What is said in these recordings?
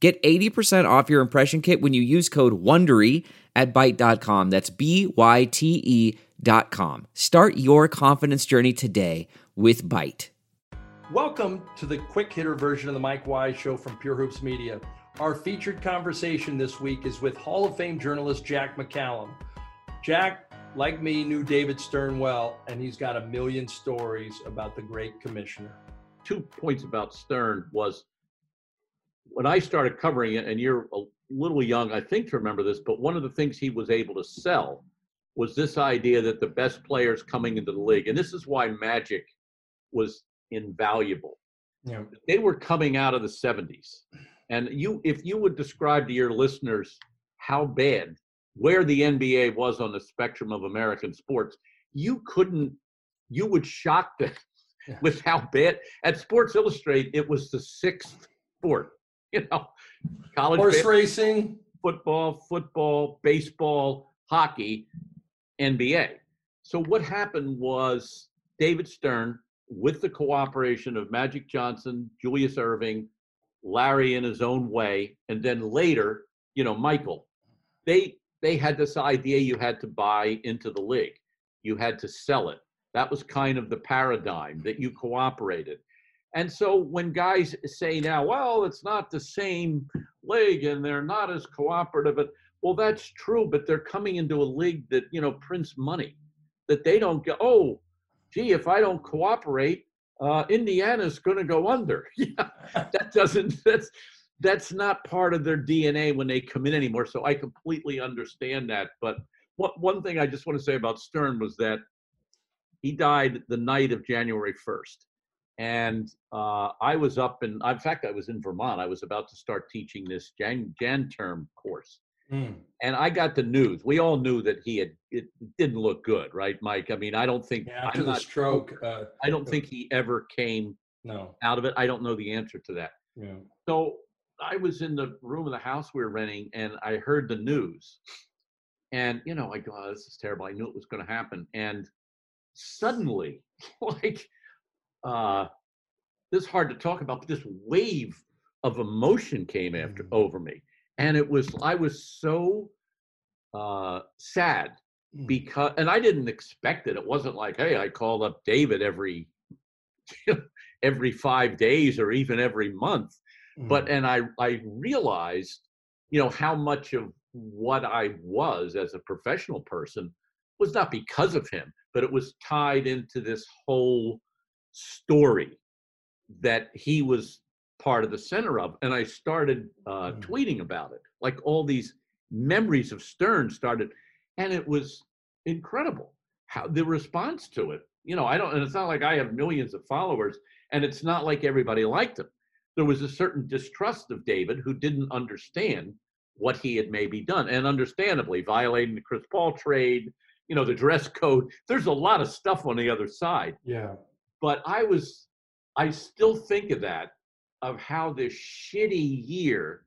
Get 80% off your impression kit when you use code WONDERY at Byte.com. That's B-Y-T-E dot com. Start your confidence journey today with Byte. Welcome to the quick hitter version of the Mike Wise Show from Pure Hoops Media. Our featured conversation this week is with Hall of Fame journalist Jack McCallum. Jack, like me, knew David Stern well, and he's got a million stories about the great commissioner. Two points about Stern was when I started covering it, and you're a little young, I think, to remember this, but one of the things he was able to sell was this idea that the best players coming into the league, and this is why Magic was invaluable. Yeah. They were coming out of the 70s. And you if you would describe to your listeners how bad where the NBA was on the spectrum of American sports, you couldn't you would shock them Yeah. with how bad at Sports Illustrated it was the sixth sport. You know, college Horse bas- racing, football, football, baseball, hockey, NBA. So what happened was David Stern, with the cooperation of Magic Johnson, Julius Erving, Larry in his own way, and then later, you know, Michael, they they had this idea you had to buy into the league. You had to sell it. That was kind of the paradigm that you cooperated. And so when guys say now, well, it's not the same league and they're not as cooperative, well, that's true, but they're coming into a league that, you know, prints money, that they don't go, oh, gee, if I don't cooperate, uh, Indiana's going to go under. that doesn't, that's, that's not part of their DNA when they come in anymore. So I completely understand that. But one thing I just want to say about Stern was that he died the night of January 1st. And uh, I was up in, in fact, I was in Vermont. I was about to start teaching this Jan, Jan term course. Hmm. And I got the news. We all knew that he had, it didn't look good, right, Mike? I mean, I don't think, Yeah, after I'm the not, stroke. Uh, I don't think he ever came no. out of it. I don't know the answer to that. Yeah. So I was in the room of the house we were renting and I heard the news. And, you know, I go, oh, this is terrible. I knew it was going to happen. And suddenly, like, uh, this is hard to talk about, but this wave of emotion came after Mm. over me. And it was, I was so uh, sad Mm. because, and I didn't expect it. It wasn't like, hey, I called up David every, every five days or even every month but Mm. and i i realized you know how much of what i was as a professional person was not because of him but it was tied into this whole story that he was part of the center of and i started uh, Mm. tweeting about it like all these memories of stern started and it was incredible how the response to it you know i don't and it's not like i have millions of followers and it's not like everybody liked him there was a certain distrust of David who didn't understand what he had maybe done, and understandably violating the Chris Paul trade, you know, the dress code. There's a lot of stuff on the other side. yeah. But I was, I still think of that, of how this shitty year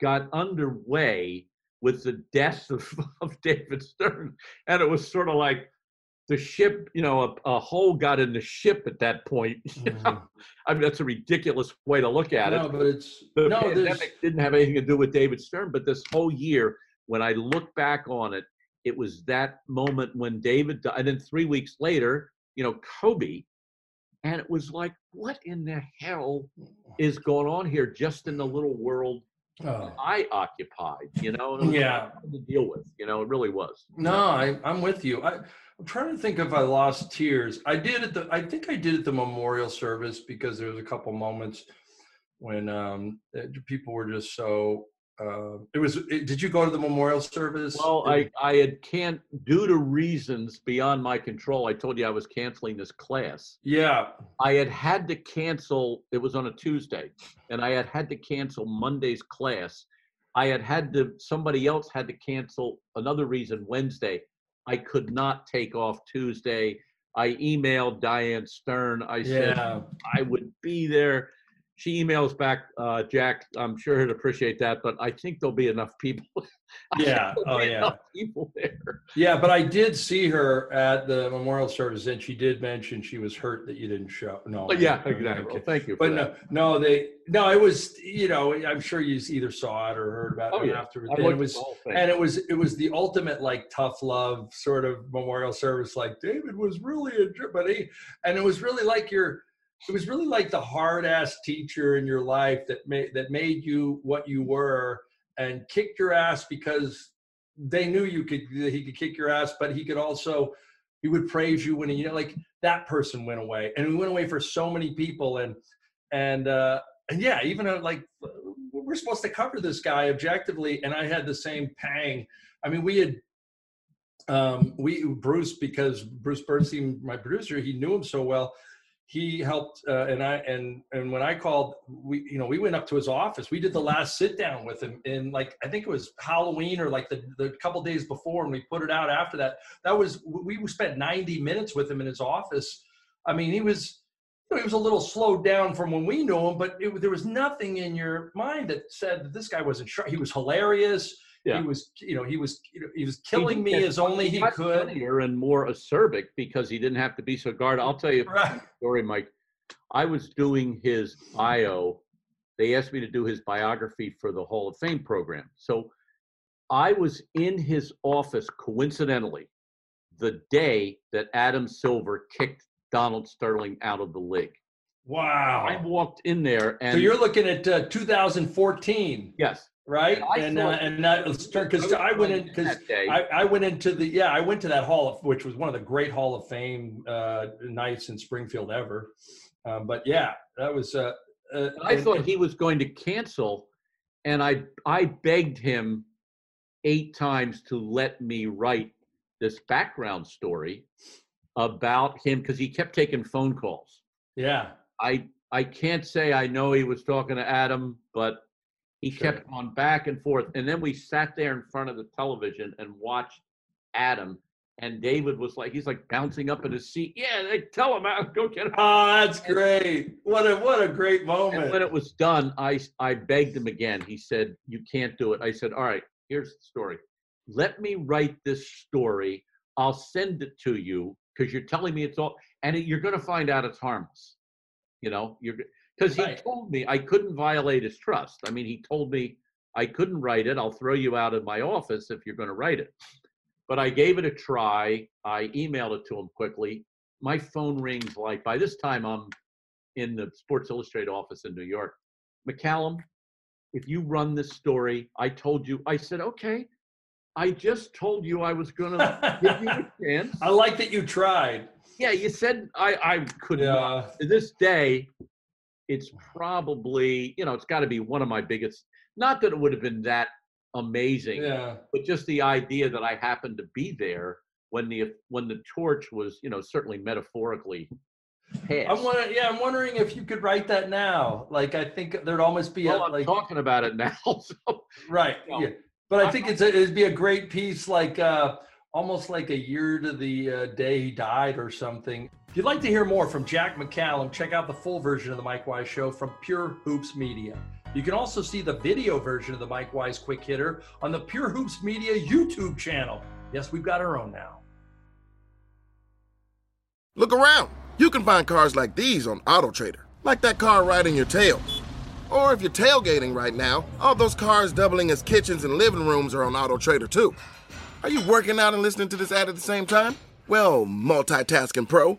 got underway with the death of, of David Stern. And it was sort of like, the ship, you know, a, a hole got in the ship at that point. You know? Mhm. I mean, that's a ridiculous way to look at it No, but it's the no. There's, pandemic didn't have anything to do with David Stern, but this whole year, when I look back on it, it was that moment when David died, and then three weeks later, you know, Kobe, and it was like, what in the hell is going on here, just in the little world oh. I occupied? You know, Yeah. to deal with. You know, it really was. No, I, I'm with you. I, I'm trying to think if I lost tears. I did at the. I think I did at the memorial service because there was a couple moments when um, people were just so uh, it was. It, did you go to the memorial service? Well, I I had can't due to reasons beyond my control. I told you I was canceling this class. Yeah. I had had to cancel. It was on a Tuesday, and I had had to cancel Monday's class. I had had to. Somebody else had to cancel another reason Wednesday. I could not take off Tuesday. I emailed Diane Stern. I said Yeah. I would be there. She emails back, uh, Jack. I'm sure he'd appreciate that, but I think there'll be enough people. Yeah. Oh, yeah. enough people there. Yeah, but I did see her at the memorial service, and she did mention she was hurt that you didn't show. No. But yeah, okay. exactly. Well, thank you. For But no, no, they no. It was you know I'm sure you either saw it or heard about Oh, it yeah. afterwards. I And it was the whole thing. and it was it was the ultimate like tough love sort of memorial service. Like David was really a but he and it was really like your it was really like the hard ass teacher in your life that made that made you what you were and kicked your ass because they knew you could he could kick your ass, but he could also he would praise you when he, you know like that person went away and we went away for so many people and and uh and yeah even uh, like we're supposed to cover this guy objectively and i had the same pang. I mean we had um we bruce because bruce bernstein my producer he knew him so well he helped uh, and i and and when i called we you know we went up to his office we did the last sit down with him in like i think it was halloween or like the, the couple days before and we put it out after that that was we spent 90 minutes with him in his office i mean he was you know, he was a little slowed down from when we knew him, but it, there was nothing in your mind that said that this guy wasn't sure. He was hilarious. Yeah. He was, you know, he was, you know, he was killing did me as only he could. and more acerbic because he didn't have to be so guarded. I'll tell you a Right. story, Mike. I was doing his bio. They asked me to do his biography for the Hall of Fame program. So I was in his office coincidentally the day that Adam Silver kicked Donald Sterling out of the league. Wow. I walked in there and So you're looking at uh, 2014, yes, right? I And uh, and that was because I went in because. I, I went into the yeah I went to that hall of which was one of the great Hall of Fame uh, nights in Springfield ever. Um, but yeah, that was. Uh, uh, I and- thought he was going to cancel, and I I begged him eight times to let me write this background story about him because he kept taking phone calls. yeah. I I can't say I know he was talking to Adam, but he Sure. kept on back and forth. And then we sat there in front of the television and watched Adam. And David was like, he's like bouncing up in his seat. Yeah, they tell him out, go get him. Oh, that's great! What a what a great And when it was done, I I begged him again. He said, "You can't do it." I said, "All right, here's the story. Let me write this story. I'll send it to you because you're telling me it's all, and you're going to find out it's harmless. You know, you're because he Right. told me I couldn't violate his trust. I mean, he told me I couldn't write it. I'll throw you out of my office if you're going to write it. But I gave it a try. I emailed it to him quickly. My phone rings like by this time I'm in the Sports Illustrated office in New York. McCallum, if you run this story, I told you, I said, okay. I just told you I was going to give you a chance. I like that you tried. Yeah, you said I, I could not. Yeah. To this day, it's probably, you know, it's got to be one of my biggest, not that it would have been that amazing, Yeah. but just the idea that I happened to be there when the when the torch was, you know, certainly metaphorically passed. I'm wondering. Yeah, I'm wondering if you could write that now. Like, I think there'd almost be well, a I'm like talking about it now. So right. Yeah. But I I- think it's a, it'd be a great piece, like uh, almost like a year to the uh, day he died or something. If you'd like to hear more from Jack McCallum, check out the full version of the Mike Wise Show from Pure Hoops Media. You can also see the video version of the Mike Wise Quick Hitter on the Pure Hoops Media YouTube channel. Yes, we've got our own now. Look around. You can find cars like these on AutoTrader, like that car riding your tail. Or if you're tailgating right now, all those cars doubling as kitchens and living rooms are on AutoTrader too. Are you working out and listening to this ad at the same time? Well, multitasking pro,